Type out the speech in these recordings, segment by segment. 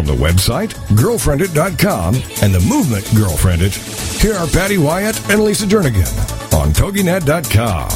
from the website, girlfriendit.com, and the movement Girlfriendit, here are Patty Wyatt and Lisa Jernigan on TogiNet.com.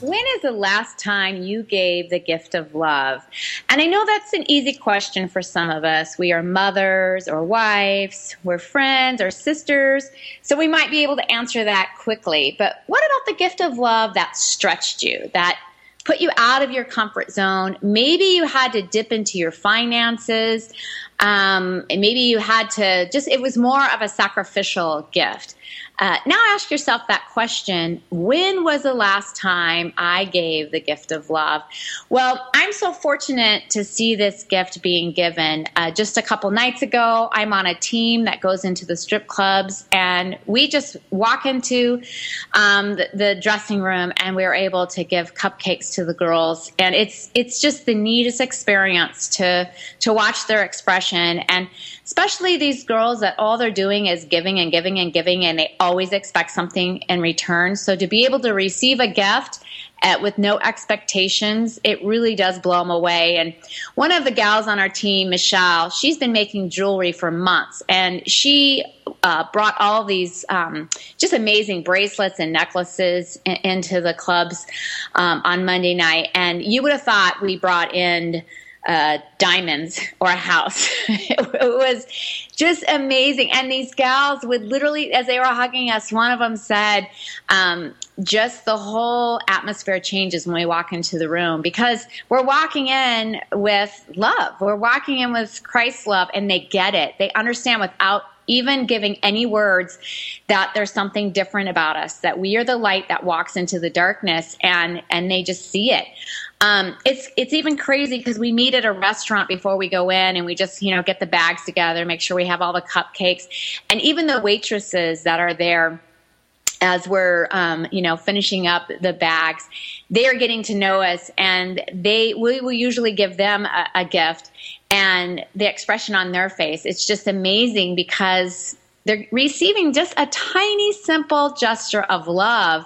When is the last time you gave the gift of love? And I know that's an easy question for some of us. We are mothers or wives, we're friends or sisters, so we might be able to answer that quickly. But what about the gift of love that stretched you, that put you out of your comfort zone. Maybe you had to dip into your finances. Um, and maybe you had to just, it was more of a sacrificial gift. Uh, now ask yourself that question when was the last time I gave the gift of love? Well, I'm so fortunate to see this gift being given. Uh, just a couple nights ago, I'm on a team that goes into the strip clubs, and we just walk into um, the, the dressing room and we're able to give cupcakes to the girls. And it's, it's just the neatest experience to, to watch their expression. And especially these girls that all they're doing is giving and giving and giving, and they always expect something in return. So to be able to receive a gift at, with no expectations, it really does blow them away. And one of the gals on our team, Michelle, she's been making jewelry for months, and she uh, brought all these um, just amazing bracelets and necklaces in, into the clubs um, on Monday night. And you would have thought we brought in uh, diamonds or a house. it was just amazing. And these gals would literally, as they were hugging us, one of them said, um, just the whole atmosphere changes when we walk into the room because we're walking in with love. We're walking in with Christ's love and they get it. They understand without even giving any words that there's something different about us that we are the light that walks into the darkness and and they just see it um, it's it's even crazy because we meet at a restaurant before we go in, and we just you know get the bags together, make sure we have all the cupcakes, and even the waitresses that are there as we're um, you know finishing up the bags they are getting to know us and they we will usually give them a, a, gift and the expression on their face. It's just amazing because they're receiving just a tiny simple gesture of love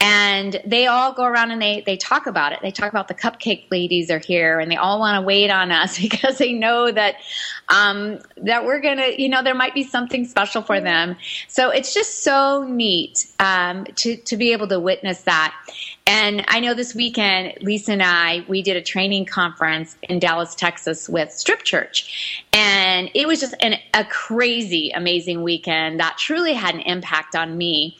and they all go around and they they talk about it. They talk about the cupcake ladies are here, and they all want to wait on us because they know that um, that we're gonna, you know, there might be something special for them. So it's just so neat um, to to be able to witness that. And I know this weekend, Lisa and I, we did a training conference in Dallas, Texas with Strip Church. And it was just an, a crazy, amazing weekend that truly had an impact on me.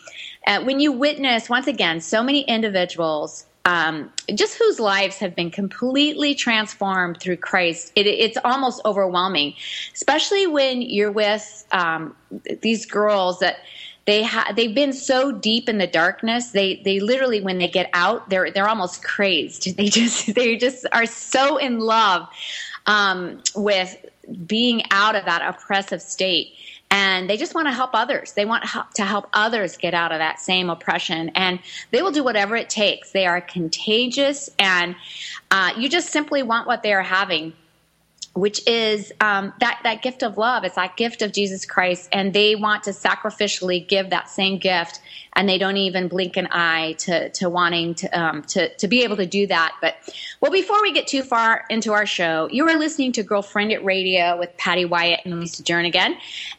Uh, when you witness, once again, so many individuals um, just whose lives have been completely transformed through Christ, it, it's almost overwhelming, especially when you're with um, these girls that they ha- they've been so deep in the darkness. They they literally when they get out, they're they're almost crazed. They just they just are so in love um, with being out of that oppressive state and they just want to help others. They want to help others get out of that same oppression, and they will do whatever it takes. They are contagious, and uh, you just simply want what they are having. Which is um, that that gift of love? It's that gift of Jesus Christ, and they want to sacrificially give that same gift and they don't even blink an eye to to wanting to um, to to be able to do that. But well, before we get too far into our show, you are listening to Girlfriendit Radio with Patty Wyatt and Lisa Jernigan,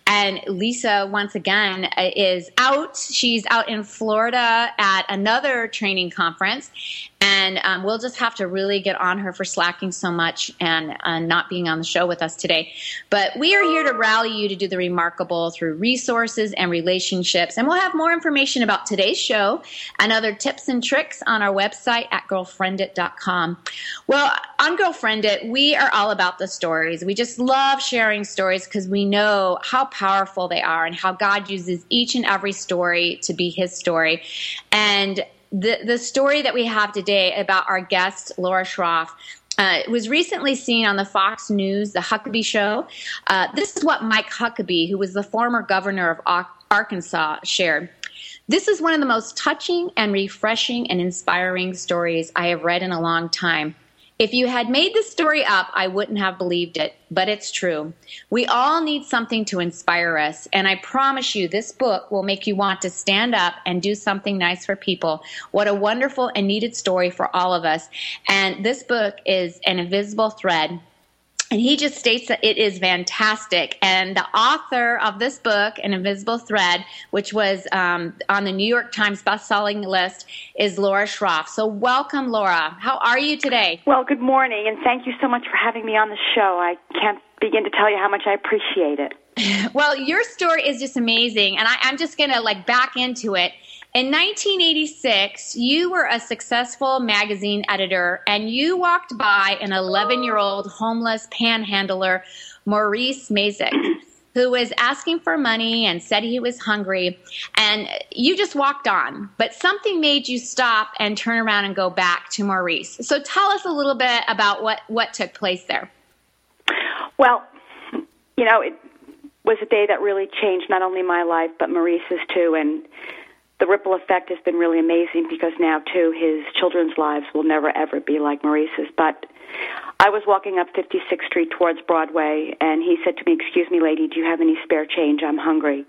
and Lisa once again is out. She's out in Florida at another training conference, and um, we'll just have to really get on her for slacking so much and uh, not being on the show with us today. But we are here to rally you to do the remarkable through resources and relationships. And we'll have more information about today's show and other tips and tricks on our website at girlfriendit.com. Well, on Girlfriendit, we are all about the stories. We just love sharing stories because we know how powerful they are and how God uses each and every story to be his story. And the, the story that we have today about our guest, Laura Schroff, uh, was recently seen on the Fox News, The Huckabee Show. Uh, this is what Mike Huckabee, who was the former governor of Arkansas, shared. This is one of the most touching and refreshing and inspiring stories I have read in a long time. If you had made this story up, I wouldn't have believed it, but it's true. We all need something to inspire us, and I promise you this book will make you want to stand up and do something nice for people. What a wonderful and needed story for all of us. And this book is an invisible thread and he just states that it is fantastic. And the author of this book, An Invisible Thread, which was um, on the New York Times bestselling list, is Laura Schroff. So, welcome, Laura. How are you today? Well, good morning, and thank you so much for having me on the show. I can't begin to tell you how much I appreciate it. Well, your story is just amazing, and I, I'm just going to like back into it. In 1986, you were a successful magazine editor and you walked by an 11 year old homeless panhandler, Maurice Mazyck, who was asking for money and said he was hungry. And you just walked on, but something made you stop and turn around and go back to Maurice. So tell us a little bit about what, what took place there. Well, you know, it was a day that really changed not only my life, but Maurice's too. And the ripple effect has been really amazing because now too his children's lives will never ever be like Maurice's. But I was walking up 56th Street towards Broadway, and he said to me, "Excuse me, lady, do you have any spare change? I'm hungry."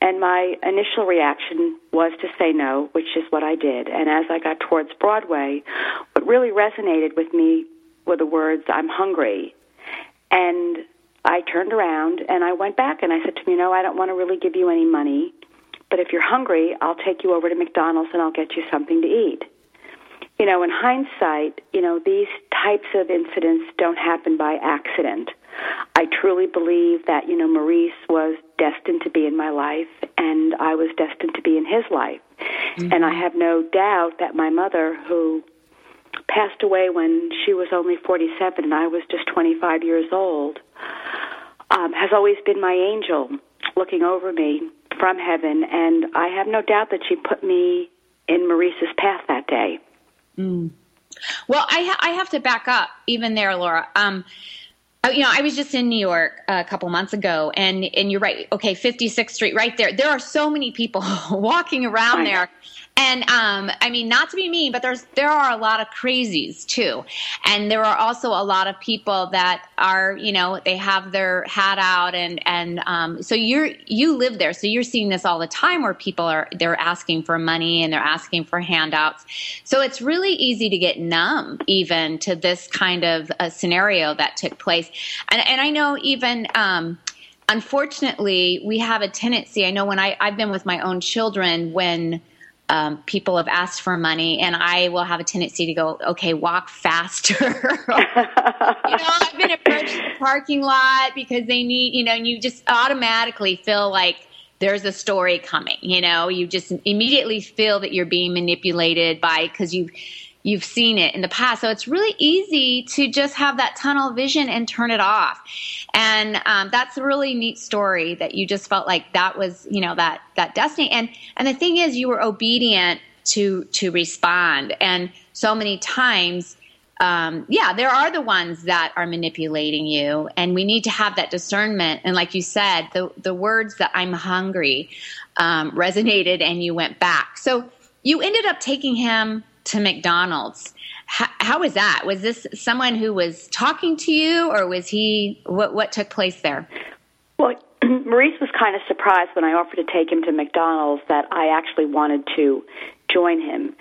And my initial reaction was to say no, which is what I did. And as I got towards Broadway, what really resonated with me were the words, I'm hungry. And I turned around and I went back and I said to him, You know, I don't want to really give you any money. But if you're hungry, I'll take you over to McDonald's and I'll get you something to eat. You know, in hindsight, you know, these types of incidents don't happen by accident. I truly believe that, you know, Maurice was destined to be in my life and I was destined to be in his life. Mm-hmm. And I have no doubt that my mother, who passed away when she was only 47 and I was just 25 years old, um, has always been my angel looking over me from heaven, and I have no doubt that she put me in Maurice's path that day. Mm. Well, I ha- I have to back up even there, Laura. Um, oh, you know, I was just in New York a couple months ago, and and you're right. Okay, 56th Street, right there. There are so many people walking around there. And um, I mean, not to be mean, but there's there are a lot of crazies too, and there are also a lot of people that are, you know, they have their hat out, and and um, so you're you live there, so you're seeing this all the time, where people are they're asking for money and they're asking for handouts. So it's really easy to get numb even to this kind of a scenario that took place, and and I know even. Um, unfortunately, we have a tendency. I know when I, I've been with my own children when um, people have asked for money, and I will have a tendency to go, okay, walk faster. you know, I've been approached the parking lot because they need, you know, and you just automatically feel like there's a story coming. You know, you just immediately feel that you're being manipulated by because you've you've seen it in the past. So it's really easy to just have that tunnel vision and turn it off. And um, that's a really neat story that you just felt like that was, you know, that that destiny. And and the thing is, you were obedient to to respond. And so many times. Um, yeah, there are the ones that are manipulating you, and we need to have that discernment. And like you said, the the words that "I'm hungry" um, resonated, and you went back. So you ended up taking him to McDonald's. How, how was that? Was this someone who was talking to you, or was he? What what took place there? Well, Maurice was kind of surprised when I offered to take him to McDonald's that I actually wanted to join him.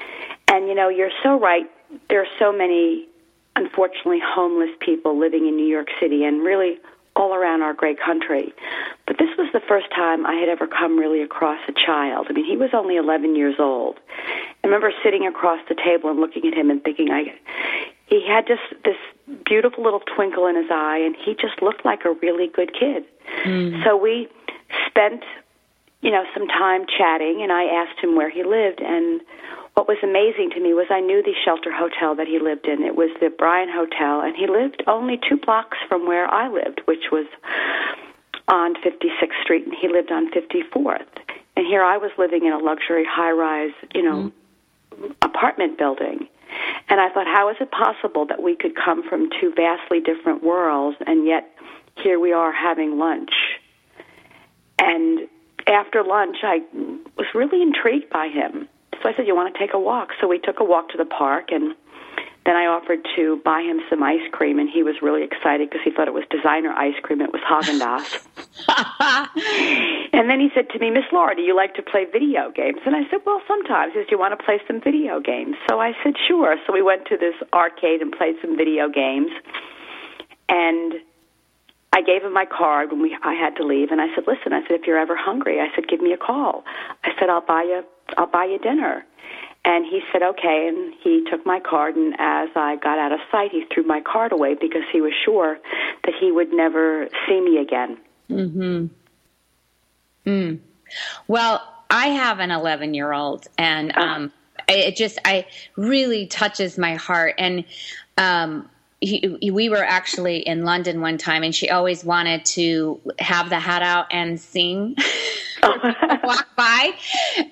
And you know, you're so right. There are so many, unfortunately, homeless people living in New York City and really all around our great country. But this was the first time I had ever come really across a child. I mean, he was only 11 years old. I remember sitting across the table and looking at him and thinking, I, he had just this beautiful little twinkle in his eye, and he just looked like a really good kid. Mm. So we spent, you know, some time chatting, and I asked him where he lived, and what was amazing to me was I knew the shelter hotel that he lived in. It was the Bryant Hotel, and he lived only two blocks from where I lived, which was on 56th Street, and he lived on 54th. And here I was living in a luxury high-rise, you know, mm-hmm. apartment building. And I thought, how is it possible that we could come from two vastly different worlds, and yet here we are having lunch? And after lunch, I was really intrigued by him. So I said, "You want to take a walk?" So we took a walk to the park, and then I offered to buy him some ice cream, and he was really excited because he thought it was designer ice cream. It was Haagen Dazs. and then he said to me, Miss Laura, do you like to play video games? And I said, Well, sometimes. He said, Do you want to play some video games? So I said, Sure. So we went to this arcade and played some video games, and I gave him my card when we I had to leave, and I said, "Listen," I said, "if you're ever hungry, I said, give me a call." I said, "I'll buy you I'll buy you dinner. And he said, okay. And he took my card. And as I got out of sight, he threw my card away because he was sure that he would never see me again. Hmm. Mm. Well, I have an 11 year old, and uh-huh. um, it just I really touches my heart. And um, he, we were actually in London one time, and she always wanted to have the hat out and sing. walk by,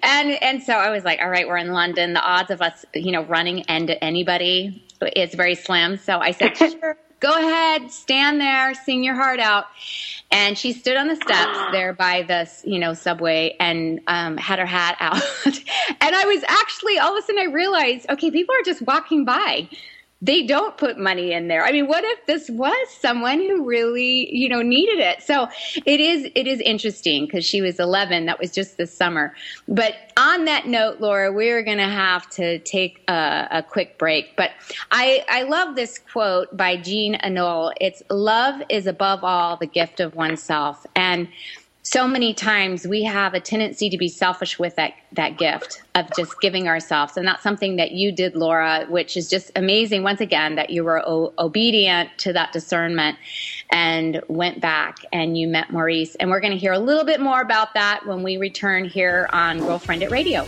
and and so I was like, all right, we're in London. The odds of us, you know, running into anybody is very slim. So I said, sure, go ahead, stand there, sing your heart out. And she stood on the steps there by the, you know, subway and um, had her hat out. and I was actually, all of a sudden I realized, okay, people are just walking by they don't put money in there. I mean, what if this was someone who really, you know, needed it? So it is, it is interesting because she was 11. That was just this summer. But on that note, Laura, we're going to have to take a, a, quick break. But I, I love this quote by Jean Anouilh. It's love is above all the gift of oneself. And so many times we have a tendency to be selfish with that, that gift of just giving ourselves. And that's something that you did, Laura, which is just amazing. Once again, that you were o- obedient to that discernment and went back and you met Maurice. And we're going to hear a little bit more about that when we return here on Girlfriendit Radio.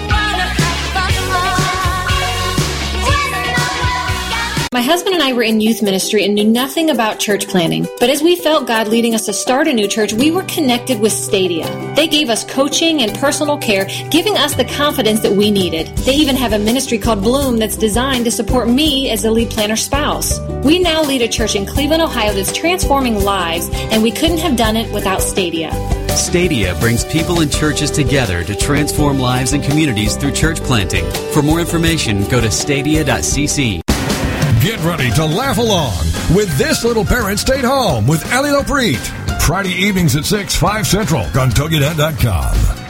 My husband and I were in youth ministry and knew nothing about church planting. But as we felt God leading us to start a new church, we were connected with Stadia. They gave us coaching and personal care, giving us the confidence that we needed. They even have a ministry called Bloom that's designed to support me as the lead planter spouse. We now lead a church in Cleveland, Ohio that's transforming lives, and we couldn't have done it without Stadia. Stadia brings people and churches together to transform lives and communities through church planting. For more information, go to stadia.cc. Get ready to laugh along with This Little Parent Stayed Home with Ellie Lopreet. Friday evenings at 6, 5 Central on TogiNet.com.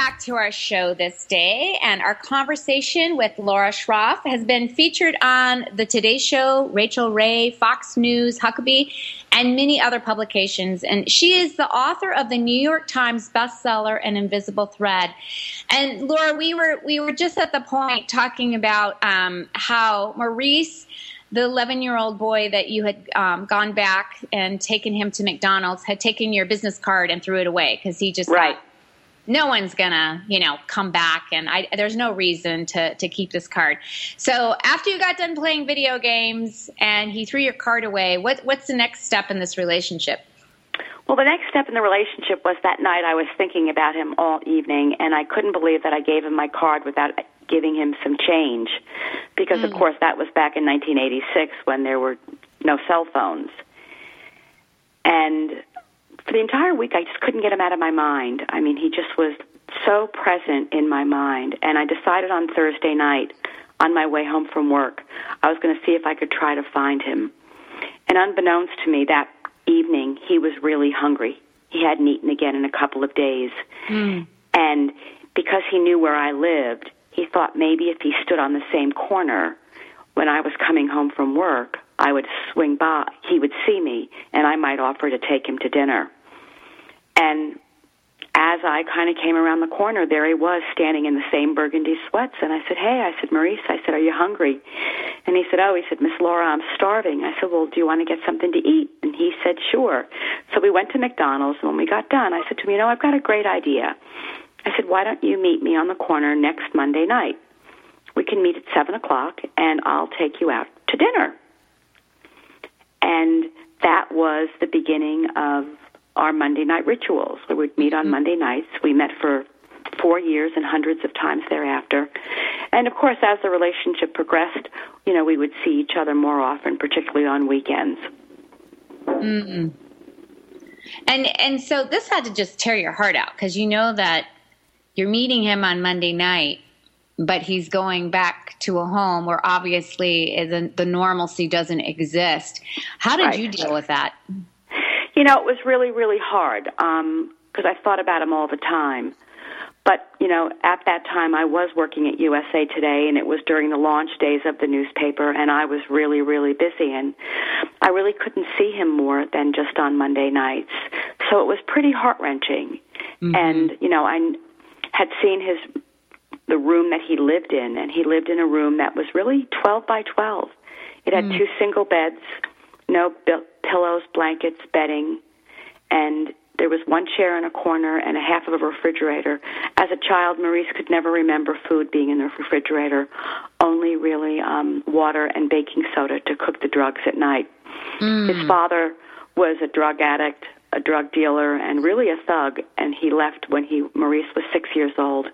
Back to our show this day. And our conversation with Laura Schroff has been featured on The Today Show, Rachel Ray, Fox News, Huckabee, and many other publications. And she is the author of the New York Times bestseller An Invisible Thread. And Laura, we were we were just at the point talking about um, how Maurice the 11 year old boy that you had um, gone back and taken him to McDonald's had taken your business card and threw it away because he just Right. No one's gonna you know come back and I, there's no reason to, to keep this card so after you got done playing video games and he threw your card away what, what's the next step in this relationship Well, the next step in the relationship was that night I was thinking about him all evening, and I couldn't believe that I gave him my card without giving him some change. Because, of hmm. course, that was back in 1986 when there were no cell phones. And for the entire week, I just couldn't get him out of my mind. I mean, he just was so present in my mind. And I decided on Thursday night, on my way home from work, I was going to see if I could try to find him. And unbeknownst to me, that evening, he was really hungry. He hadn't eaten again in a couple of days. Hmm. And because he knew where I lived, he thought maybe if he stood on the same corner when I was coming home from work, I would swing by, he would see me, and I might offer to take him to dinner. And as I kind of came around the corner, there he was standing in the same burgundy sweats. And I said, Hey, I said, Maurice, I said, Are you hungry? And he said, Oh, he said, Miss Laura, I'm starving. I said, Well, do you want to get something to eat? And he said, Sure. So we went to McDonald's, and when we got done, I said to him, You know, I've got a great idea. I said, Why don't you meet me on the corner next Monday night? We can meet at 7 o'clock, and I'll take you out to dinner. And that was the beginning of our Monday night rituals. We would meet on mm-hmm. Monday nights. We met for four years and hundreds of times thereafter. And of course, as the relationship progressed, you know, we would see each other more often, particularly on weekends. and and so this had to just tear your heart out because you know that you're meeting him on monday night but he's going back to a home where obviously the, the normalcy doesn't exist how did Right. you deal with that You know, it was really, really hard um, because I thought about him all the time. But, you know, at that time I was working at USA Today and it was during the launch days of the newspaper and I was really, really busy and I really couldn't see him more than just on Monday nights. So it was pretty heart wrenching. Mm-hmm. And, you know, I had seen his the room that he lived in and he lived in a room that was really 12 by 12. It had two single beds, no bi- pillows, blankets, bedding, and there was one chair in a corner and a half of a refrigerator. As a child, Maurice could never remember food being in the refrigerator, only really um, water and baking soda to cook the drugs at night. His father was a drug addict, a drug dealer, and really a thug, and he left when he Maurice was six years old.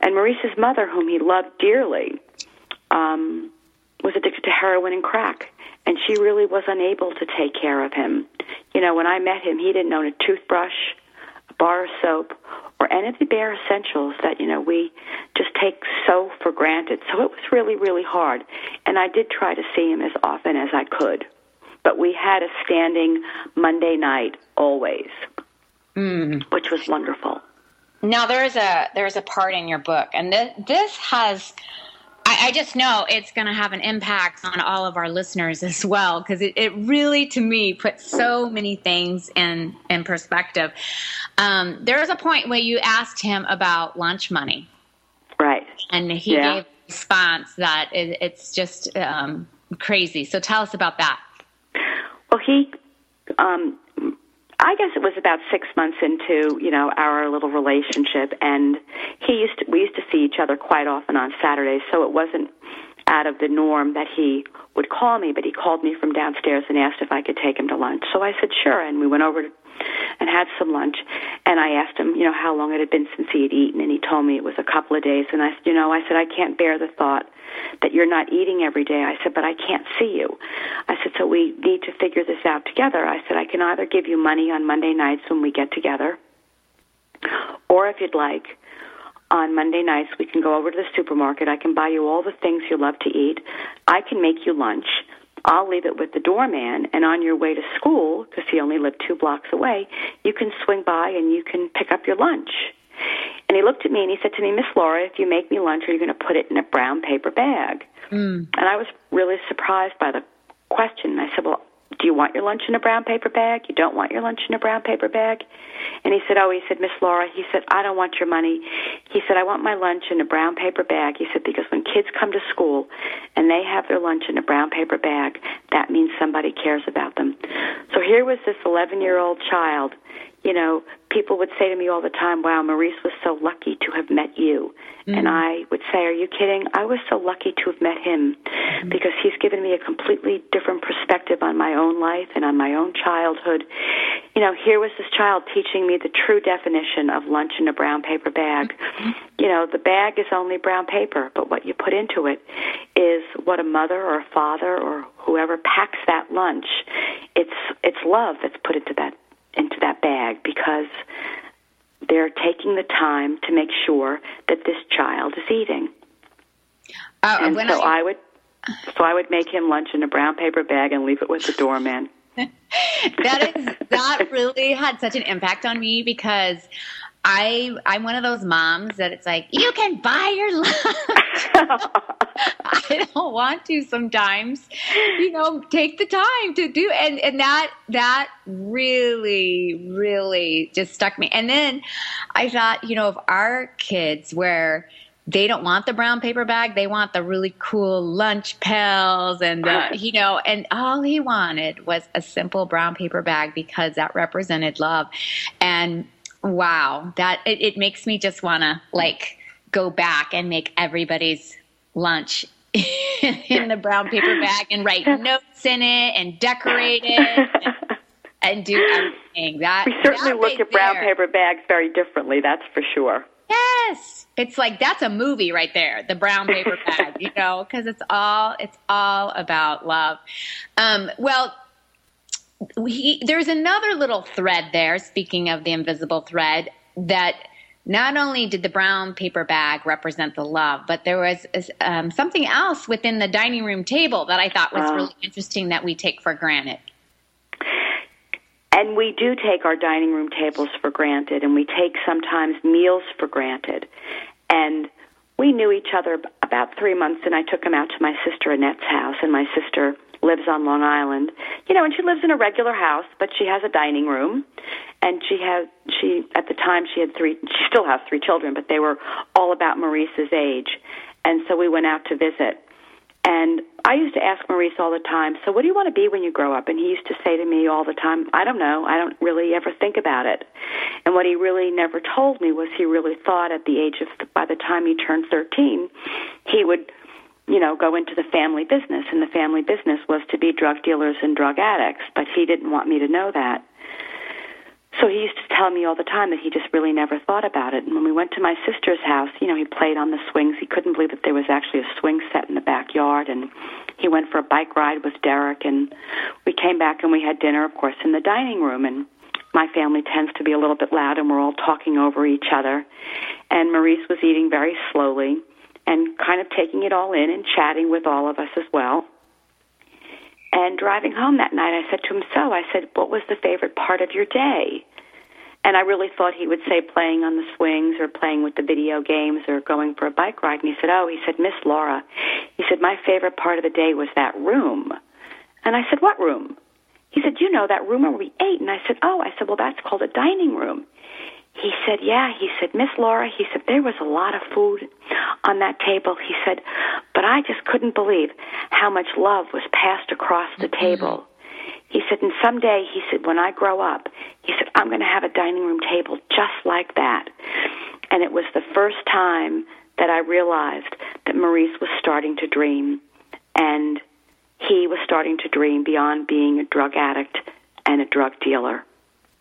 And Maurice's mother, whom he loved dearly, um, was addicted to heroin and crack, and she really was unable to take care of him. You know, when I met him, he didn't own a toothbrush, a bar of soap, or any of the bare essentials that, you know, we just take so for granted. So it was really, really hard. And I did try to see him as often as I could. But we had a standing Monday night always, which was wonderful. Now there's a there's a part in your book, and this, this has. I, I just know it's going to have an impact on all of our listeners as well because it, it really, to me, puts so many things in in perspective. Um, there was a point where you asked him about lunch money, Right. and he Yeah. gave a response that it, it's just um, crazy. So tell us about that. Well, he, um, I guess it was about six months into you know our little relationship, and he used to, we used to see each other quite often on Saturdays, so it wasn't out of the norm that he would call me. But he called me from downstairs and asked if I could take him to lunch. So I said sure, and we went over to, and had some lunch. And I asked him, you know, how long it had been since he had eaten, and he told me it was a couple of days. And I said, you know, I said I can't bear the thought that you're not eating every day. I said, but I can't see you. I said, so we need to figure this out together. I said, I can either give you money on Monday nights when we get together, or if you'd like, on Monday nights we can go over to the supermarket. I can buy you all the things you love to eat. I can make you lunch. I'll leave it with the doorman, and on your way to school, because he only lived two blocks away, you can swing by and you can pick up your lunch. And he looked at me and he said to me, Miss Laura, if you make me lunch, are you going to put it in a brown paper bag? Mm. And I was really surprised by the question. I said, Well, do you want your lunch in a brown paper bag? You don't want your lunch in a brown paper bag? And he said, Oh, he said, Miss Laura, he said, I don't want your money. He said, I want my lunch in a brown paper bag. He said, because when kids come to school and they have their lunch in a brown paper bag, that means somebody cares about them. So here was this 11 year old child you know, people would say to me all the time, wow, Maurice was so lucky to have met you. Mm-hmm. And I would say, are you kidding? I was so lucky to have met him mm-hmm. because he's given me a completely different perspective on my own life and on my own childhood. You know, here was this child teaching me the true definition of lunch in a brown paper bag. Mm-hmm. You know, the bag is only brown paper, but what you put into it is what a mother or a father or whoever packs that lunch. It's it's love that's put into that into that bag because they're taking the time to make sure that this child is eating. Uh, and so I, I would so I would make him lunch in a brown paper bag and leave it with the doorman. that is that really had such an impact on me because I I'm one of those moms that it's like you can buy your lunch. I don't want to sometimes. You know, take the time to do and and that that really really just stuck me. And then I thought, you know, of our kids where they don't want the brown paper bag. They want the really cool lunch pails and the, you know, and all he wanted was a simple brown paper bag because that represented love. And Wow, that it, it makes me just want to like go back and make everybody's lunch in the brown paper bag and write notes in it and decorate it and, and do everything. That we certainly that look at brown there. paper bags very differently. That's for sure. Yes, it's like that's a movie right there, the brown paper bag. you know, because it's all it's all about love. Um, well, he, there's another little thread there, speaking of the invisible thread, that not only did the brown paper bag represent the love, but there was um, something else within the dining room table that I thought was uh, really interesting that we take for granted. And we do take our dining room tables for granted, and we take sometimes meals for granted. And we knew each other about three months, and I took him out to my sister Annette's house, and my sister lives on Long Island. You know, and she lives in a regular house, but she has a dining room, and she has she at the time she had three. She still has three children, but they were all about Maurice's age, and so we went out to visit. And I used to ask Maurice all the time, so what do you want to be when you grow up? And he used to say to me all the time, I don't know. I don't really ever think about it. And what he really never told me was he really thought at the age of, by the time he turned 13, he would you know, go into the family business, and the family business was to be drug dealers and drug addicts, but he didn't want me to know that. So he used to tell me all the time that he just really never thought about it. And when we went to my sister's house, you know, he played on the swings. He couldn't believe that there was actually a swing set in the backyard. And he went for a bike ride with Derek. And we came back and we had dinner, of course, in the dining room. And my family tends to be a little bit loud, and we're all talking over each other. And Maurice was eating very slowly and kind of taking it all in and chatting with all of us as well. And driving home that night, I said to him, So, I said, what was the favorite part of your day? And I really thought he would say playing on the swings or playing with the video games or going for a bike ride. And he said, Oh, he said, Miss Laura, he said, my favorite part of the day was that room. And I said, What room? He said, You know, that room where we ate. And I said, Oh, I said, Well, that's called a dining room. He said, Yeah. He said, Miss Laura, he said, there was a lot of food on that table. He said, but I just couldn't believe how much love was passed across the mm-hmm. table. he said, and someday, he said, when I grow up, he said, I'm going to have a dining room table just like that. And it was the first time that I realized that Maurice was starting to dream, and he was starting to dream beyond being a drug addict and a drug dealer.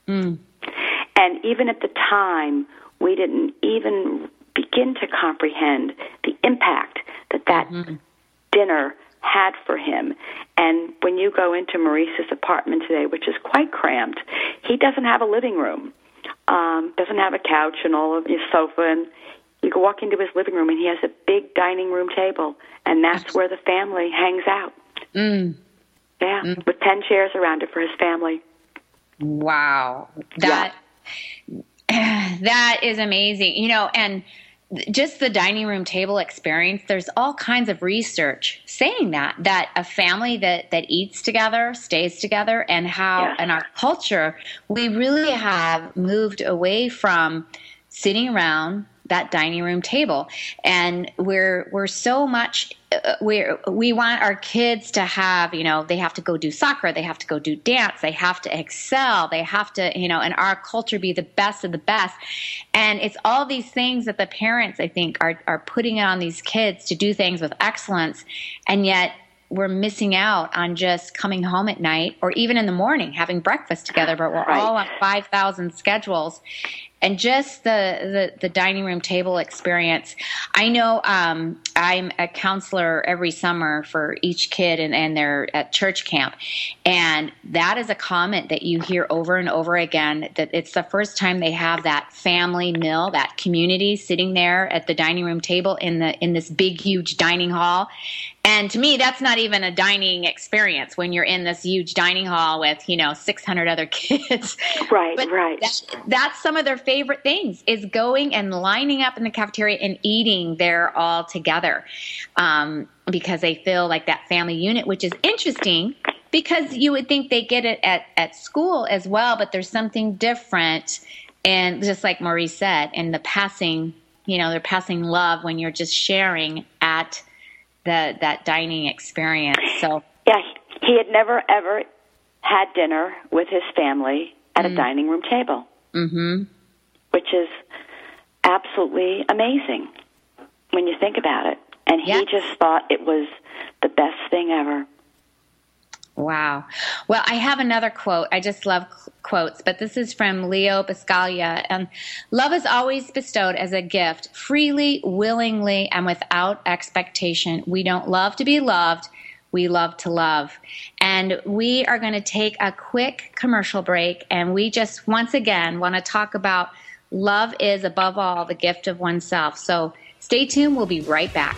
Mm. And even at the time, we didn't even begin to comprehend the impact that that Mm-hmm. dinner had for him. And when you go into Maurice's apartment today, which is quite cramped, he doesn't have a living room, um, doesn't have a couch and all of his sofa, and you can walk into his living room and he has a big dining room table, and that's where the family hangs out. Mm. Yeah, with ten chairs around it for his family. Wow. That that is amazing. You know, and just the dining room table experience there's all kinds of research saying that that a family that that eats together stays together and how Yeah. in our culture we really have moved away from sitting around that dining room table and we're we're so much we're we want our kids to have you know they have to go do soccer they have to go do dance they have to excel they have to you know in our culture be the best of the best. And it's all these things that the parents i think are are putting on these kids to do things with excellence. And yet we're missing out on just coming home at night or even in the morning having breakfast together but we're Right. all on 5000 schedules and just the, the the dining room table experience. I know um, I'm a counselor every summer for each kid, and, and they're at church camp, and that is a comment that you hear over and over again. That it's the first time they have that family meal, that community sitting there at the dining room table in the in this big, huge dining hall. And to me, that's not even a dining experience when you're in this huge dining hall with, you know, 600 other kids. Right, But right. that- that's some of their favorite things is going and lining up in the cafeteria and eating there all together um, because they feel like that family unit, which is interesting because you would think they get it at, at school as well, but there's something different. And just like Maurice said, and the passing, you know, they're passing love when you're just sharing at the that dining experience. So Yeah, he had never ever had dinner with his family at a dining room table, hmm which is absolutely amazing when you think about it. And he just thought it was the best thing ever. Wow. Well, I have another quote. I just love qu- quotes, but this is from Leo Buscaglia. And love is always bestowed as a gift, freely, willingly, and without expectation. We don't love to be loved. We love to love. And we are going to take a quick commercial break. And we just once again want to talk about love is above all the gift of oneself. So stay tuned. We'll be right back.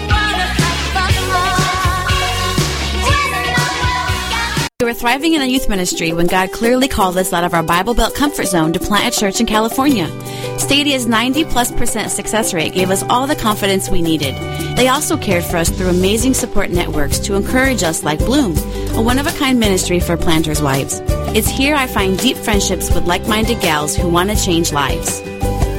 We were thriving in a youth ministry when God clearly called us out of our Bible Belt comfort zone to plant a church in California. Stadia's 90 plus percent success rate gave us all the confidence we needed. They also cared for us through amazing support networks to encourage us like Bloom, a one of a kind ministry for planters' wives. It's here I find deep friendships with like minded gals who want to change lives.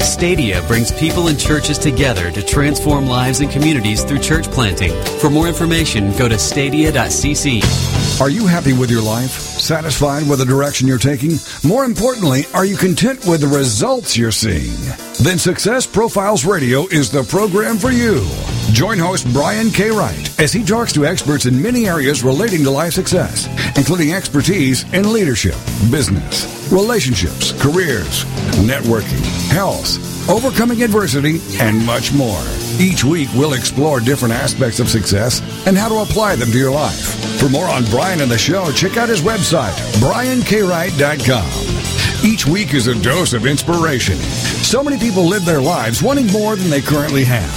Stadia brings people and churches together to transform lives and communities through church planting. For more information, go to stadia.cc. Are you happy with your life? Satisfied with the direction you're taking? More importantly, are you content with the results you're seeing? Then Success Profiles Radio is the program for you. Join host Brian K. Wright as he talks to experts in many areas relating to life success, including expertise in leadership, business, relationships, careers, networking, health, overcoming adversity, and much more. Each week, we'll explore different aspects of success and how to apply them to your life. For more on Brian and the show, check out his website, briankwright.com. Each week is a dose of inspiration. So many people live their lives wanting more than they currently have.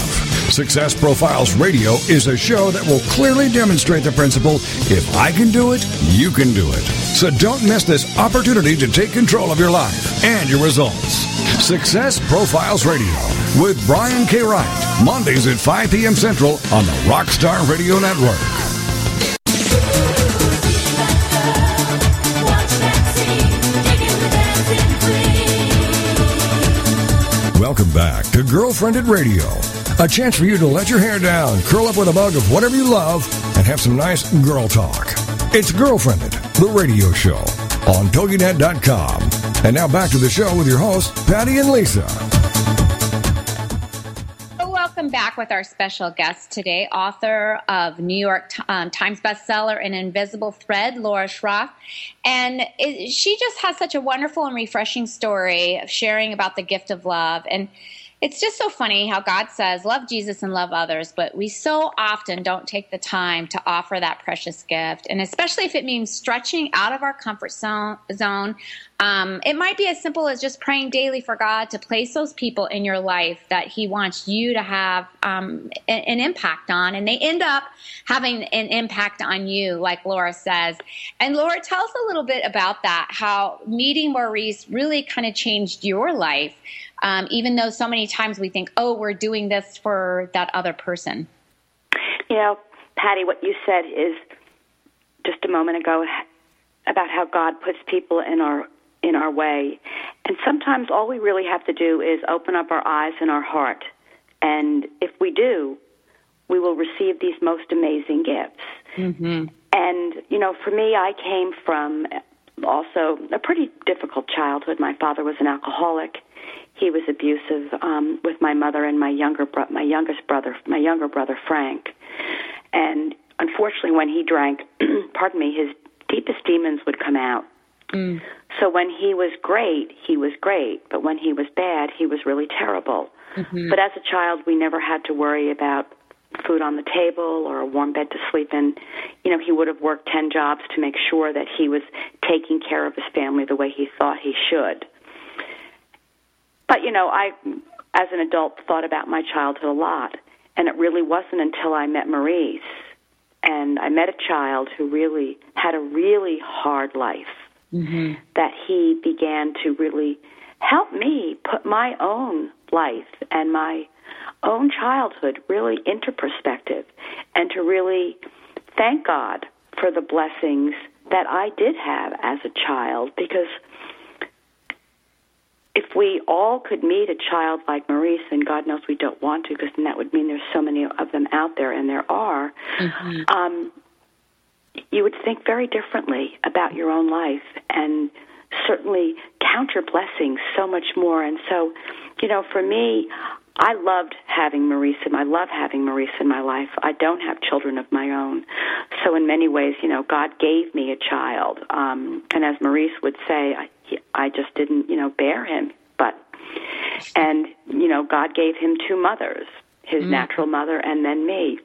Success Profiles Radio is a show that will clearly demonstrate the principle if I can do it, you can do it. So don't miss this opportunity to take control of your life and your results. Success Profiles Radio with Brian K. Wright, Mondays at 5 p.m. Central on the Rockstar Radio Network. Welcome back to Girlfriendit Radio. A chance for you to let your hair down, curl up with a mug of whatever you love, and have some nice girl talk. It's Girlfriendit, the radio show on TogiNet.com. And now back to the show with your hosts, Patty and Lisa. Welcome back with our special guest today, author of New York um, Times bestseller An Invisible Thread, Laura Schroff. And it, she just has such a wonderful and refreshing story of sharing about the gift of love. And it's just so funny how God says, love Jesus and love others, but we so often don't take the time to offer that precious gift. And especially if it means stretching out of our comfort zone. Um, it might be as simple as just praying daily for God to place those people in your life that He wants you to have um, an, an impact on. And they end up having an impact on you, like Laura says. And Laura, tell us a little bit about that, how meeting Maurice really kind of changed your life um, even though so many times we think, oh, we're doing this for that other person. You know, Patty, what you said is just a moment ago about how God puts people in our in our way, and sometimes all we really have to do is open up our eyes and our heart, and if we do, we will receive these most amazing gifts. Mm-hmm. And you know, for me, I came from also a pretty difficult childhood. My father was an alcoholic he was abusive um, with my mother and my younger bro- my youngest brother, my younger brother Frank. And unfortunately, when he drank, pardon me, his deepest demons would come out. Mm. So when he was great, he was great, but when he was bad, he was really terrible. Mm-hmm. But as a child, we never had to worry about food on the table or a warm bed to sleep in. You know, he would have worked 10 jobs to make sure that he was taking care of his family the way he thought he should. But you know, I, as an adult, thought about my childhood a lot, and it really wasn't until I met Maurice and I met a child who really had a really hard life mm-hmm. that he began to really help me put my own life and my own childhood really into perspective and to really thank God for the blessings that I did have as a child because if we all could meet a child like Maurice, and God knows we don't want to, because then that would mean there's so many of them out there, and there are, mm-hmm. um, you would think very differently about your own life and certainly count your blessings so much more. And so, you know, for me, I loved having Maurice, and I love having Maurice in my life. I don't have children of my own, so in many ways, you know, God gave me a child. Um, and as Maurice would say, I, I just didn't, you know, bear him. But, and, you know, God gave him two mothers his mm. natural mother and then me.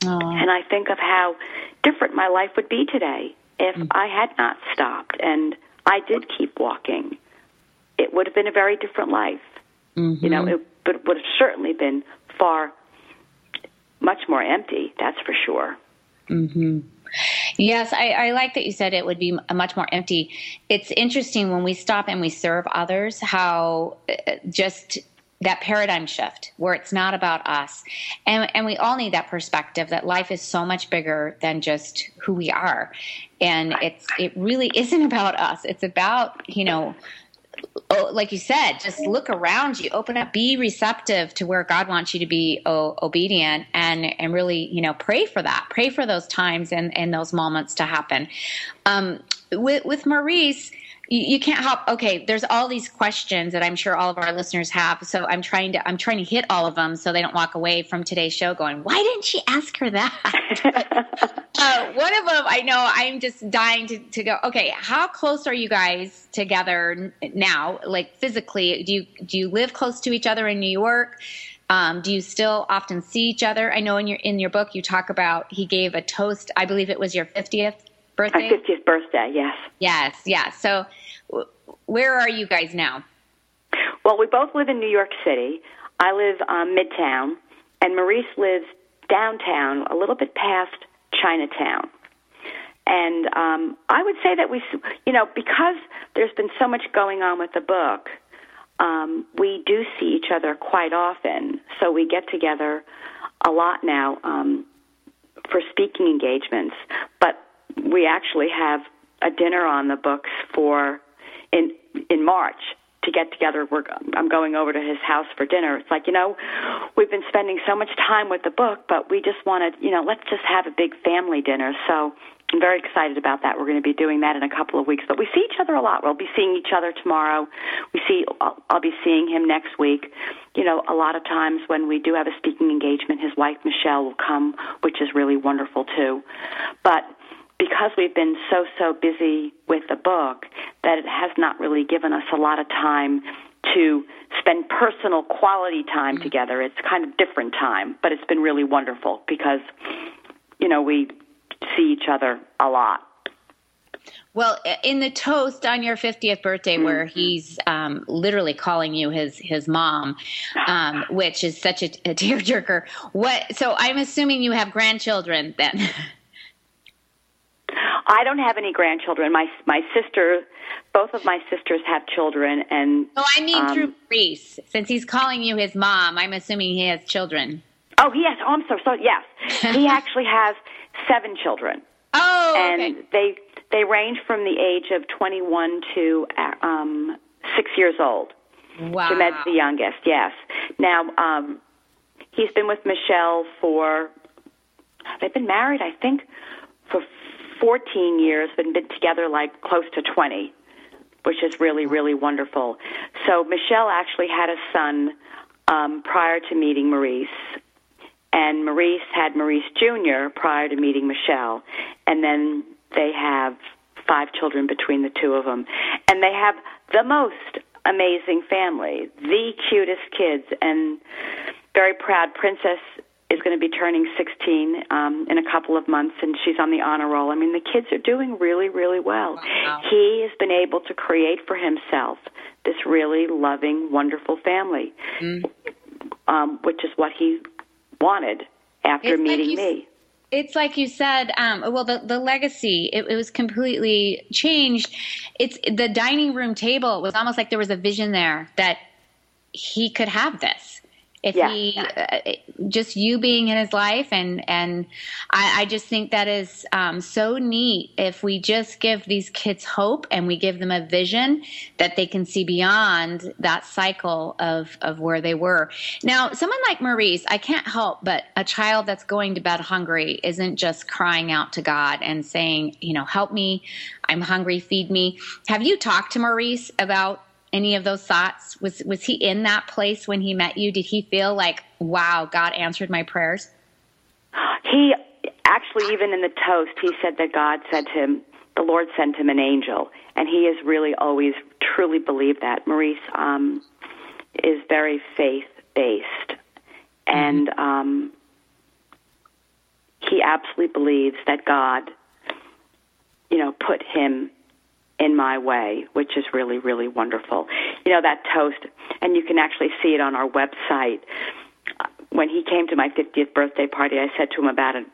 Aww. And I think of how different my life would be today if mm. I had not stopped and I did keep walking. It would have been a very different life. Mm-hmm. You know, it would, would have certainly been far, much more empty, that's for sure. Mm-hmm. Yes, I, I, like that you said it would be much more empty. It's interesting when we stop and we serve others, how uh, just that paradigm shift where it's not about us. And, and we all need that perspective that life is so much bigger than just who we are. And it's, it really isn't about us. It's about, you know, oh, like you said, just look around you, open up, be receptive to where God wants you to be oh, obedient, and and really, you know, pray for that. Pray for those times and and those moments to happen. Um, with with Maurice you, can't help okay there's all these questions that i'm sure all of our listeners have so i'm trying to i'm trying to hit all of them so they don't walk away from today's show going why didn't she ask her that uh, one of them i know i'm just dying to, to go okay how close are you guys together now like physically do you do you live close to each other in new york um, do you still often see each other? I know in your in your book you talk about he gave a toast. I believe it was your fiftieth birthday. My fiftieth birthday, yes. Yes, yes. So where are you guys now? Well, we both live in New York City. I live um, midtown, and Maurice lives downtown, a little bit past Chinatown. And um, I would say that we, you know, because there's been so much going on with the book, um, we do see each other quite often. So we get together a lot now um, for speaking engagements. But we actually have a dinner on the books for in in March to get together. We're, I'm going over to his house for dinner. It's like, you know, we've been spending so much time with the book, but we just wanted, you know, let's just have a big family dinner. So I'm very excited about that. We're going to be doing that in a couple of weeks. But we see each other a lot. We'll be seeing each other tomorrow. We see, I'll, I'll be seeing him next week. You know, a lot of times when we do have a speaking engagement, his wife Michelle will come, which is really wonderful too. But because we've been so so busy with the book that it has not really given us a lot of time to spend personal quality time mm-hmm. together. It's kind of different time, but it's been really wonderful because you know we see each other a lot. Well, in the toast on your 50th birthday, mm-hmm. where he's um, literally calling you his his mom, um, which is such a, a tearjerker. What? So I'm assuming you have grandchildren then. I don't have any grandchildren. My my sister, both of my sisters have children, and oh, I mean um, through Reese, since he's calling you his mom. I'm assuming he has children. Oh, has. Oh, I'm so sorry. Yes, he actually has seven children. Oh, and okay. they they range from the age of 21 to um, six years old. Wow. Jemed's the youngest. Yes. Now um, he's been with Michelle for. They've been married, I think, for 14 years, but been together like close to 20, which is really, really wonderful. So Michelle actually had a son um, prior to meeting Maurice, and Maurice had Maurice Jr. prior to meeting Michelle, and then they have five children between the two of them, and they have the most amazing family, the cutest kids, and very proud. Princess is going to be turning 16 um, in a couple of months, and she's on the honor roll. I mean, the kids are doing really, really well. Wow. He has been able to create for himself this really loving, wonderful family, mm. um, which is what he wanted after it's meeting like me. It's like you said. Um, well, the the legacy it, it was completely changed. It's the dining room table. Was almost like there was a vision there that he could have this if yeah. he uh, just you being in his life and and I, I just think that is um, so neat if we just give these kids hope and we give them a vision that they can see beyond that cycle of of where they were. Now someone like maurice i can't help but a child that's going to bed hungry isn't just crying out to god and saying you know help me. I'm hungry. Feed me. Have you talked to maurice about any of those thoughts? Was was he in that place when he met you? Did he feel like, wow, God answered my prayers? He actually, even in the toast, he said that God sent him, the Lord sent him an angel, and he has really always truly believed that. Maurice um, is very faith based, and um, he absolutely believes that God, you know, put him in my way, which is really, really wonderful. You know, that toast, and you can actually see it on our website. When he came to my 50th birthday party, I said to him about an,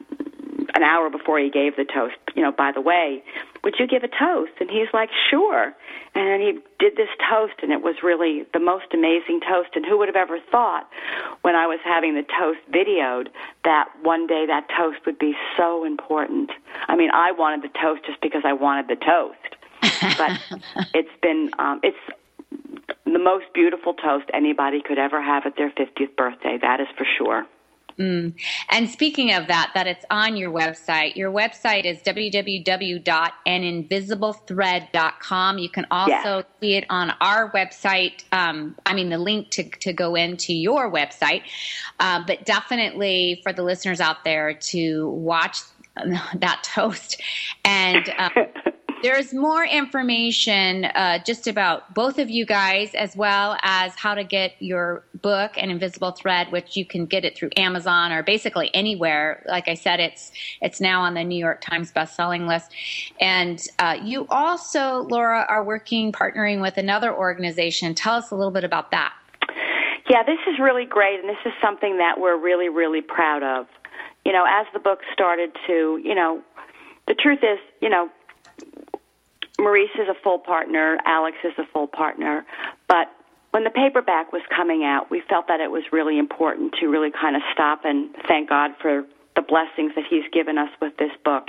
an hour before he gave the toast, you know, by the way, would you give a toast? And he's like, sure. And he did this toast, and it was really the most amazing toast. And who would have ever thought when I was having the toast videoed that one day that toast would be so important? I mean, I wanted the toast just because I wanted the toast but it's been um, it's the most beautiful toast anybody could ever have at their 50th birthday. That is for sure. Mm. And speaking of that, that it's on your website. Your website is www.aninvisiblethread.com. You can also yes. see it on our website. Um, I mean, the link to, to go into your website. Uh, but definitely for the listeners out there to watch that toast and um, there's more information uh, just about both of you guys, as well as how to get your book, An Invisible Thread, which you can get it through Amazon or basically anywhere. Like I said, it's it's now on the New York Times bestselling list. And uh, you also, Laura, are working partnering with another organization. Tell us a little bit about that. Yeah, this is really great, and this is something that we're really, really proud of. You know, as the book started to, you know, the truth is, you know, Maurice is a full partner, Alex is a full partner, but when the paperback was coming out, we felt that it was really important to really kind of stop and thank God for the blessings that He's given us with this book.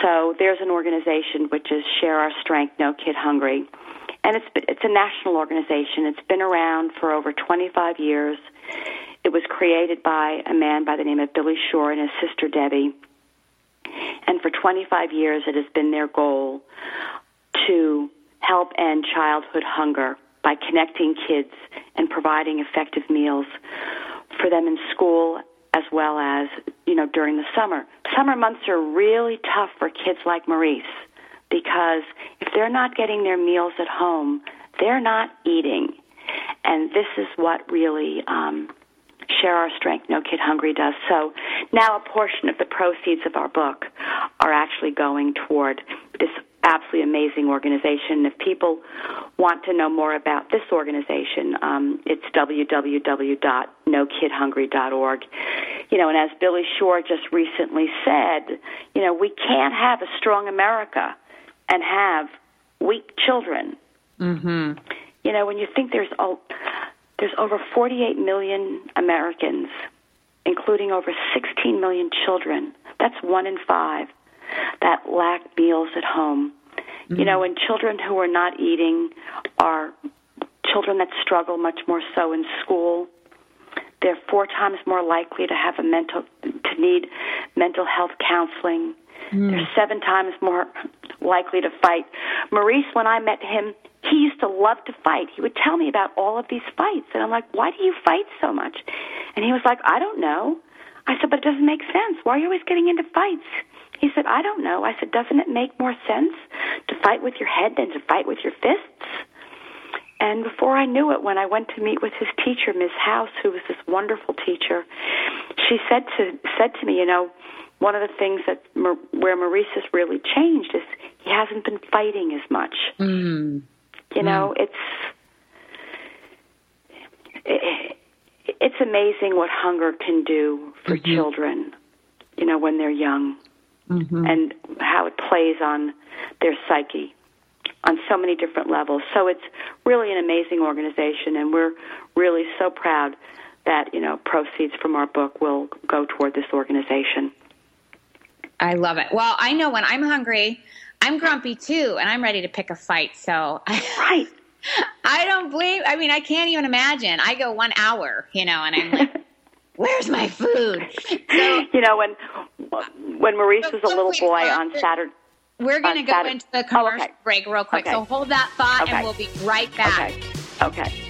So there's an organization which is Share Our Strength, No Kid Hungry, and it's it's a national organization. It's been around for over 25 years. It was created by a man by the name of Billy Shore and his sister Debbie and for 25 years, it has been their goal to help end childhood hunger by connecting kids and providing effective meals for them in school as well as, you know, during the summer. Summer months are really tough for kids like Maurice because if they're not getting their meals at home, they're not eating. And this is what really um, Share Our Strength, No Kid Hungry does. So now a portion of the proceeds of our book are actually going toward this absolutely amazing organization. If people want to know more about this organization, um, it's www.nokidhungry.org. You know, and as Billy Shore just recently said, you know, we can't have a strong America and have weak children. Mm-hmm. You know, when you think there's a there's over 48 million Americans, including over 16 million children. That's one in five that lack meals at home. Mm-hmm. You know, and children who are not eating are children that struggle much more so in school. They're four times more likely to have a mental to need mental health counseling. Mm. They're seven times more likely to fight. Maurice, when I met him, he used to love to fight. He would tell me about all of these fights. And I'm like, why do you fight so much? And he was like, I don't know. I said, but it doesn't make sense. Why are you always getting into fights? He said, I don't know. I said, doesn't it make more sense to fight with your head than to fight with your fists? And before I knew it, when I went to meet with his teacher, Ms. House, who was this wonderful teacher, she said to said to me, you know, one of the things that where Maurice has really changed is he hasn't been fighting as much. Mm. You know, mm. it's it, it's amazing what hunger can do for mm-hmm. children. You know, when they're young, mm-hmm. and how it plays on their psyche on so many different levels. So it's really an amazing organization, and we're really so proud that you know proceeds from our book will go toward this organization. I love it. Well, I know when I'm hungry, I'm grumpy too, and I'm ready to pick a fight. So right. I don't believe. I mean, I can't even imagine. I go one hour, you know, and I'm like, "Where's my food?" So, you know, when when Maurice was a little boy on Saturday. We're going to go Saturday. into the oh, commercial oh, okay. break real quick. Okay. So hold that thought, okay. and we'll be right back. Okay.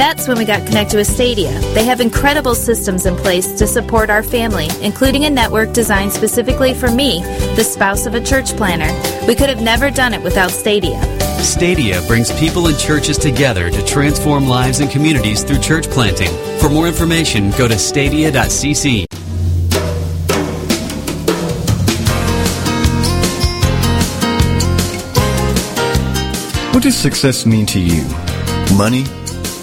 That's when we got connected with Stadia. They have incredible systems in place to support our family, including a network designed specifically for me, the spouse of a church planter. We could have never done it without Stadia. Stadia brings people and churches together to transform lives and communities through church planting. For more information, go to stadia.cc. What does success mean to you? Money?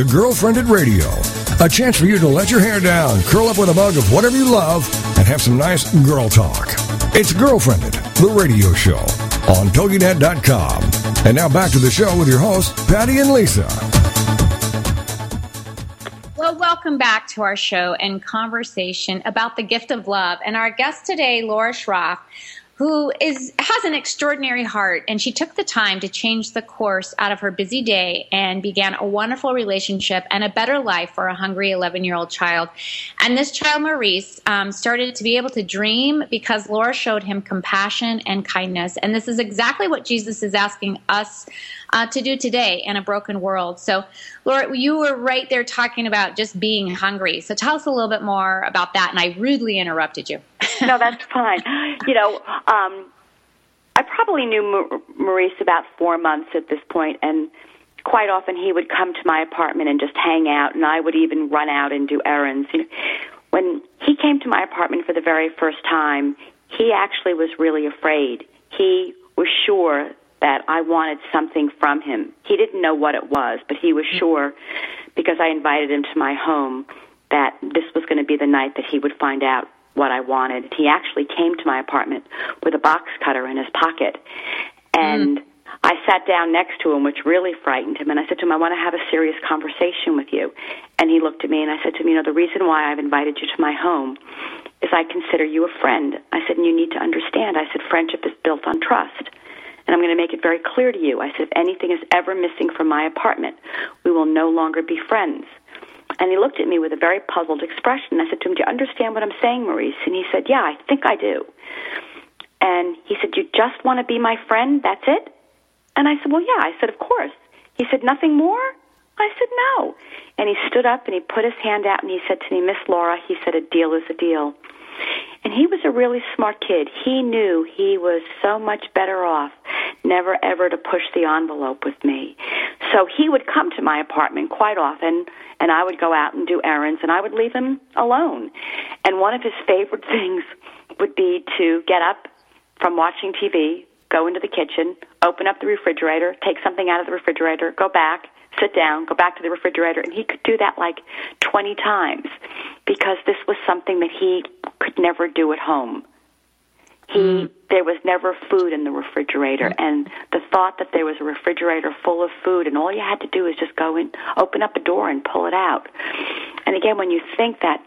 To Girlfriendit Radio. A chance for you to let your hair down, curl up with a mug of whatever you love, and have some nice girl talk. It's Girlfriendit, the radio show on TogiNet.com. And now back to the show with your hosts, Patty and Lisa. Well, welcome back to our show and conversation about the gift of love. And our guest today, Laura Schroff, who is has an extraordinary heart and she took the time to change the course out of her busy day and began a wonderful relationship and a better life for a hungry 11 year old child. And this child maurice um, started to be able to dream because laura showed him compassion and kindness. And this is exactly what jesus is asking us uh, to do today in a broken world so laura you were right there talking about just being hungry so tell us a little bit more about that and i rudely interrupted you no, that's fine. You know, um, I probably knew Maurice about four months at this point, and quite often he would come to my apartment and just hang out, and I would even run out and do errands. You know, when he came to my apartment for the very first time, he actually was really afraid. He was sure that I wanted something from him. He didn't know what it was, but he was sure because I invited him to my home that this was going to be the night that he would find out what I wanted. He actually came to my apartment with a box cutter in his pocket. And mm. I sat down next to him, which really frightened him. And I said to him, I want to have a serious conversation with you. And he looked at me and I said to him, You know, the reason why I've invited you to my home is I consider you a friend. I said, And you need to understand. I said, Friendship is built on trust. And I'm going to make it very clear to you. I said, If anything is ever missing from my apartment, we will no longer be friends. And he looked at me with a very puzzled expression. I said to him, Do you understand what I'm saying, Maurice? And he said, Yeah, I think I do. And he said, You just want to be my friend? That's it? And I said, Well, yeah. I said, Of course. He said, Nothing more? I said, No. And he stood up and he put his hand out and he said to me, Miss Laura, he said, A deal is a deal. And he was a really smart kid. He knew he was so much better off never ever to push the envelope with me. So he would come to my apartment quite often and I would go out and do errands and I would leave him alone. And one of his favorite things would be to get up from watching TV, go into the kitchen, open up the refrigerator, take something out of the refrigerator, go back, sit down, go back to the refrigerator, and he could do that like 20 times because this was something that he could never do at home. He there was never food in the refrigerator, mm. and the thought that there was a refrigerator full of food, and all you had to do is just go in, open up a door, and pull it out. And again, when you think that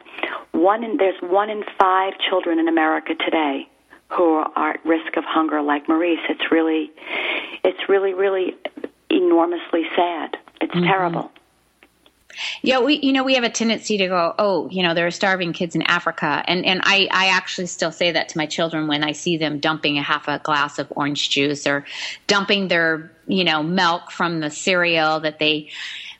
one in, there's one in five children in America today who are at risk of hunger, like Maurice, it's really, it's really, really enormously sad. It's mm-hmm. terrible. Yeah, we you know we have a tendency to go, oh, you know, there are starving kids in Africa, and and I I actually still say that to my children when I see them dumping a half a glass of orange juice or dumping their you know milk from the cereal that they.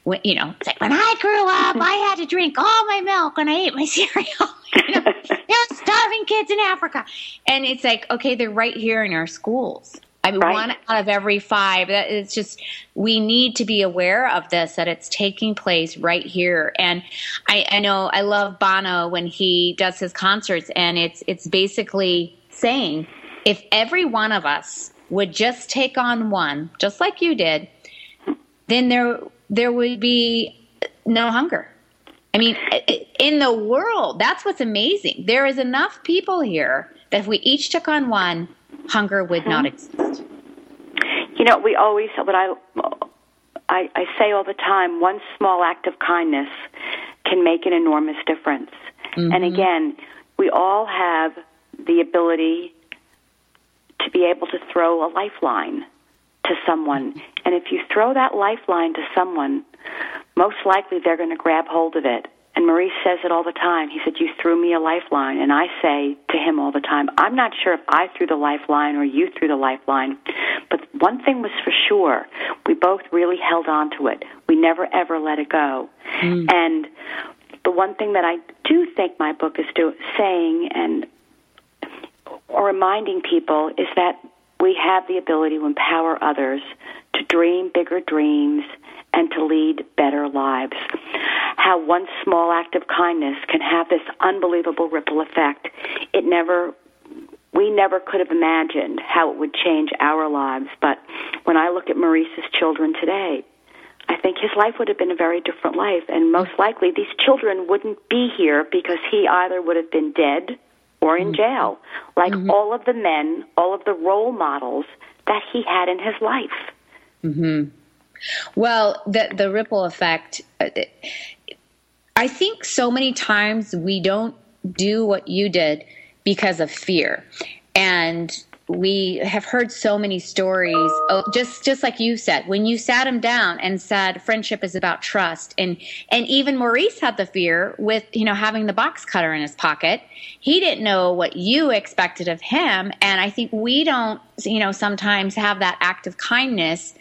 You know, it's like when I grew up, I had to drink all my milk when I ate my cereal. you know, starving kids in Africa, and it's like, okay, they're right here in our schools. I mean, right. one out of every five. That it's just we need to be aware of this that it's taking place right here. And I, I know I love Bono when he does his concerts, and it's it's basically saying if every one of us would just take on one, just like you did, then there there would be no hunger. I mean, in the world, that's what's amazing. There is enough people here that if we each took on one, hunger would not Mm-hmm. exist. You know, we always what I, I I say all the time. One small act of kindness can make an enormous difference. And again, we all have the ability to be able to throw a lifeline to someone. And if you throw that lifeline to someone, most likely they're going to grab hold of it. And Maurice says it all the time. He said, You threw me a lifeline. And I say to him all the time, I'm not sure if I threw the lifeline or you threw the lifeline. But one thing was for sure we both really held on to it. We never, ever let it go. Mm. And the one thing that I do think my book is do, saying and or reminding people is that we have the ability to empower others to dream bigger dreams and to lead better lives. How one small act of kindness can have this unbelievable ripple effect. It never we never could have imagined how it would change our lives, but when I look at Maurice's children today, I think his life would have been a very different life, and most likely these children wouldn't be here because he either would have been dead or in mm-hmm. jail, like mm-hmm. all of the men, all of the role models that he had in his life. Hmm. Well, the the ripple effect. Uh, I think so many times we don't do what you did because of fear, and we have heard so many stories. Oh, just just like you said, when you sat him down and said friendship is about trust, and and even Maurice had the fear with you know having the box cutter in his pocket. He didn't know what you expected of him, and I think we don't you know sometimes have that act of kindness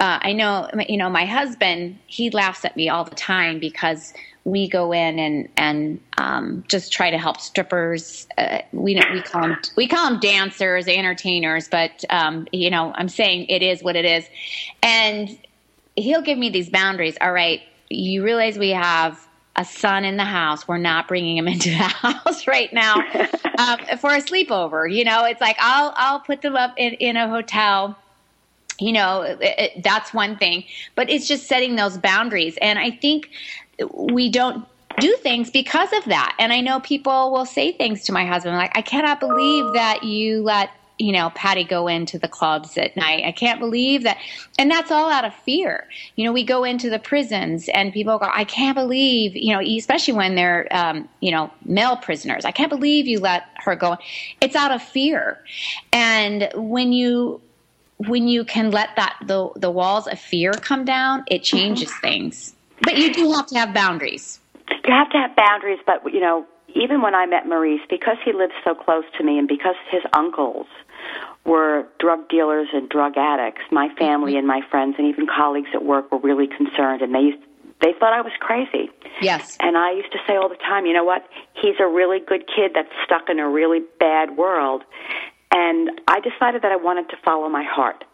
uh, I know, you know, my husband, he laughs at me all the time because we go in and, and, um, just try to help strippers. Uh, we, we call them, we call them dancers, entertainers, but, um, you know, I'm saying it is what it is. And he'll give me these boundaries. All right. You realize we have a son in the house. We're not bringing him into the house right now um, for a sleepover. You know, it's like I'll I'll put them up in, in a hotel you know it, it, that's one thing but it's just setting those boundaries. And i think we don't do things because of that. And i know people will say things to my husband like i cannot believe that you let you know patty go into the clubs at night. I can't believe that and that's all out of fear. You know we go into the prisons and people go i can't believe you know especially when they're um, you know male prisoners. I can't believe you let her go. It's out of fear. And when you when you can let that the the walls of fear come down, it mm-hmm. changes things. But you do have to have boundaries. You have to have boundaries, but you know, even when I met Maurice, because he lived so close to me, and because his uncles were drug dealers and drug addicts, my family mm-hmm. and my friends and even colleagues at work were really concerned, and they used they thought I was crazy. Yes. And I used to say all the time, you know what? He's a really good kid that's stuck in a really bad world. And I decided that I wanted to follow my heart.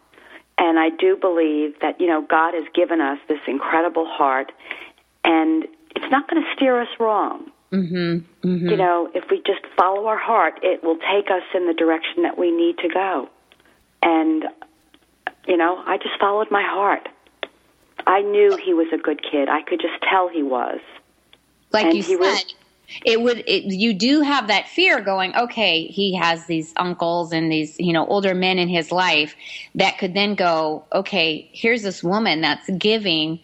And I do believe that, you know, God has given us this incredible heart, and it's not going to steer us wrong. Mm-hmm. mm-hmm. You know, if we just follow our heart, it will take us in the direction that we need to go. And, you know, I just followed my heart. I knew he was a good kid. I could just tell he was. Like And you he said, was- it would. It, you do have that fear going. Okay, he has these uncles and these you know older men in his life that could then go. Okay, here's this woman that's giving.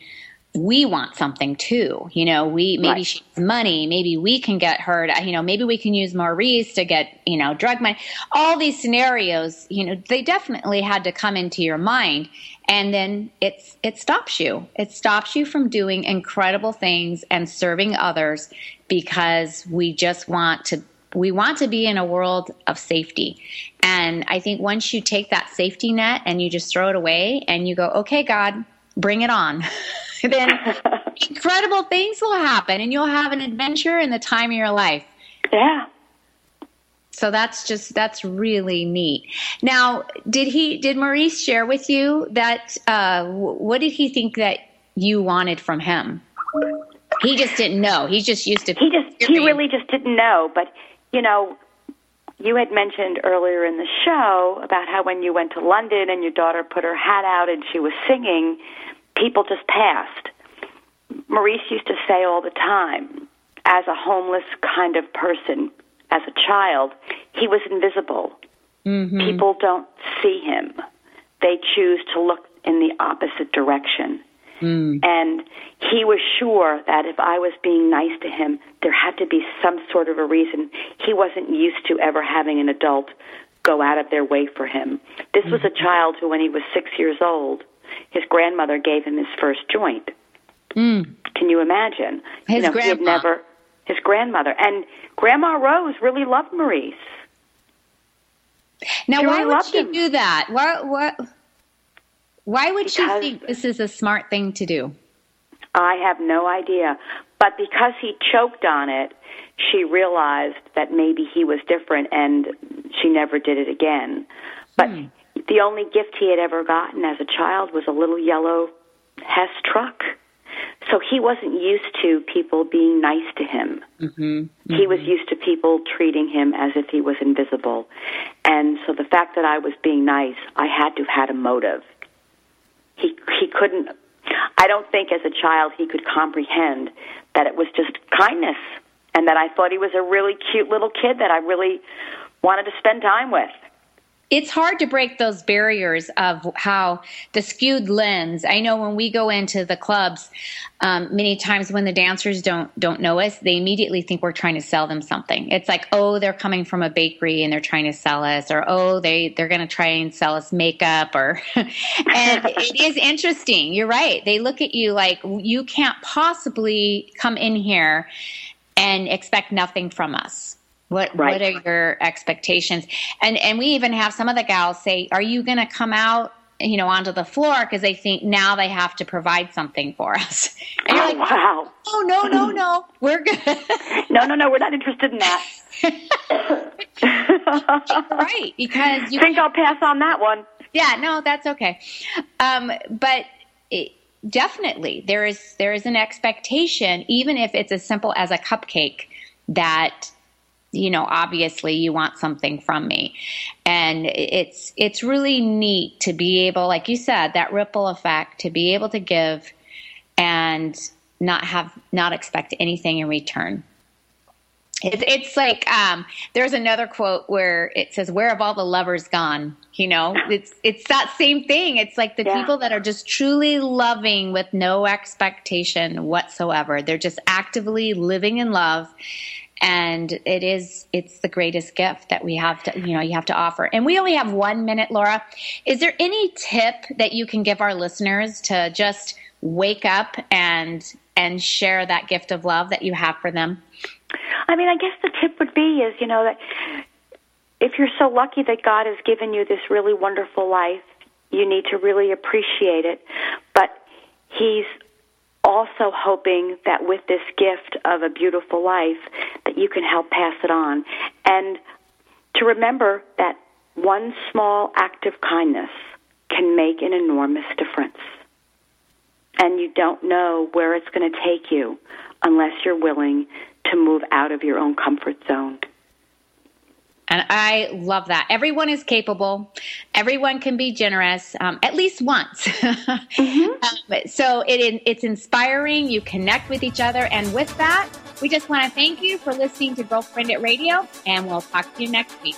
We want something too. You know, we maybe Right. she has money. Maybe we can get her. To, you know, maybe we can use Maurice to get you know drug money. All these scenarios. You know, they definitely had to come into your mind, and then it's it stops you. It stops you from doing incredible things and serving others because we just want to we want to be in a world of safety. And I think once you take that safety net and you just throw it away and you go, "Okay, God, bring it on." then incredible things will happen and you'll have an adventure in the time of your life. Yeah. So that's just that's really neat. Now, did he did Maurice share with you that uh, w- what did he think that you wanted from him? He just didn't know. He just used to. he just he really just didn't know but you know you had mentioned earlier in the show about how when you went to london and your daughter put her hat out and she was singing people just passed maurice used to say all the time as a homeless kind of person as a child he was invisible Mm-hmm. People don't see him. They choose to look in the opposite direction. Mm. And he was sure that if I was being nice to him, there had to be some sort of a reason. He wasn't used to ever having an adult go out of their way for him. This was a child who, when he was six years old, his grandmother gave him his first joint. Mm. Can you imagine? His you know, he had grandma. never his grandmother and Grandma Rose really loved Maurice. Now, She why really would she him. do that? Why, why, why would she think this is a smart thing to do? I have no idea. But because he choked on it, she realized that maybe he was different and she never did it again. But the only gift he had ever gotten as a child was a little yellow Hess truck. So he wasn't used to people being nice to him. Mm-hmm. He was used to people treating him as if he was invisible. And so the fact that I was being nice, I had to have had a motive. He he couldn't I don't think as a child he could comprehend that it was just kindness and that I thought he was a really cute little kid that I really wanted to spend time with. It's hard to break those barriers of how the skewed lens. I know when we go into the clubs, um, many times when the dancers don't don't know us, they immediately think we're trying to sell them something. It's like, oh, they're coming from a bakery and they're trying to sell us, or oh, they they're going to try and sell us makeup, or and it is interesting. You're right. They look at you like you can't possibly come in here and expect nothing from us. What Right. what are your expectations? And and we even have some of the gals say, "Are you going to come out, you know, onto the floor because they think now they have to provide something for us?" And you're Oh, like, wow. "Oh no, no, no, we're good." No, no, no, we're not interested in that. right, because you think I'll pass on that one. Yeah, no, that's okay. Um, but it, definitely, there is there is an expectation, even if it's as simple as a cupcake, that you know, obviously, you want something from me, and it's it's really neat to be able, like you said, that ripple effect, to be able to give and not have not expect anything in return. It's, it's like um, there's another quote where it says, "Where have all the lovers gone?" You know, it's it's that same thing. It's like the Yeah. people that are just truly loving with no expectation whatsoever. They're just actively living in love, and it is it's the greatest gift that we have to you know you have to offer. And we only have one minute, Laura. Is there any tip that you can give our listeners to just wake up and and share that gift of love that you have for them? I mean, I guess the tip would be is, you know, that if you're so lucky that God has given you this really wonderful life, you need to really appreciate it. But He's also hoping that with this gift of a beautiful life, that you can help pass it on. And to remember that one small act of kindness can make an enormous difference. And you don't know where it's going to take you unless you're willing to move out of your own comfort zone. And I love that. Everyone is capable. Everyone can be generous um, at least once. Um, so it, it's inspiring. You connect with each other. And with that, we just want to thank you for listening to Girlfriendit Radio. And we'll talk to you next week.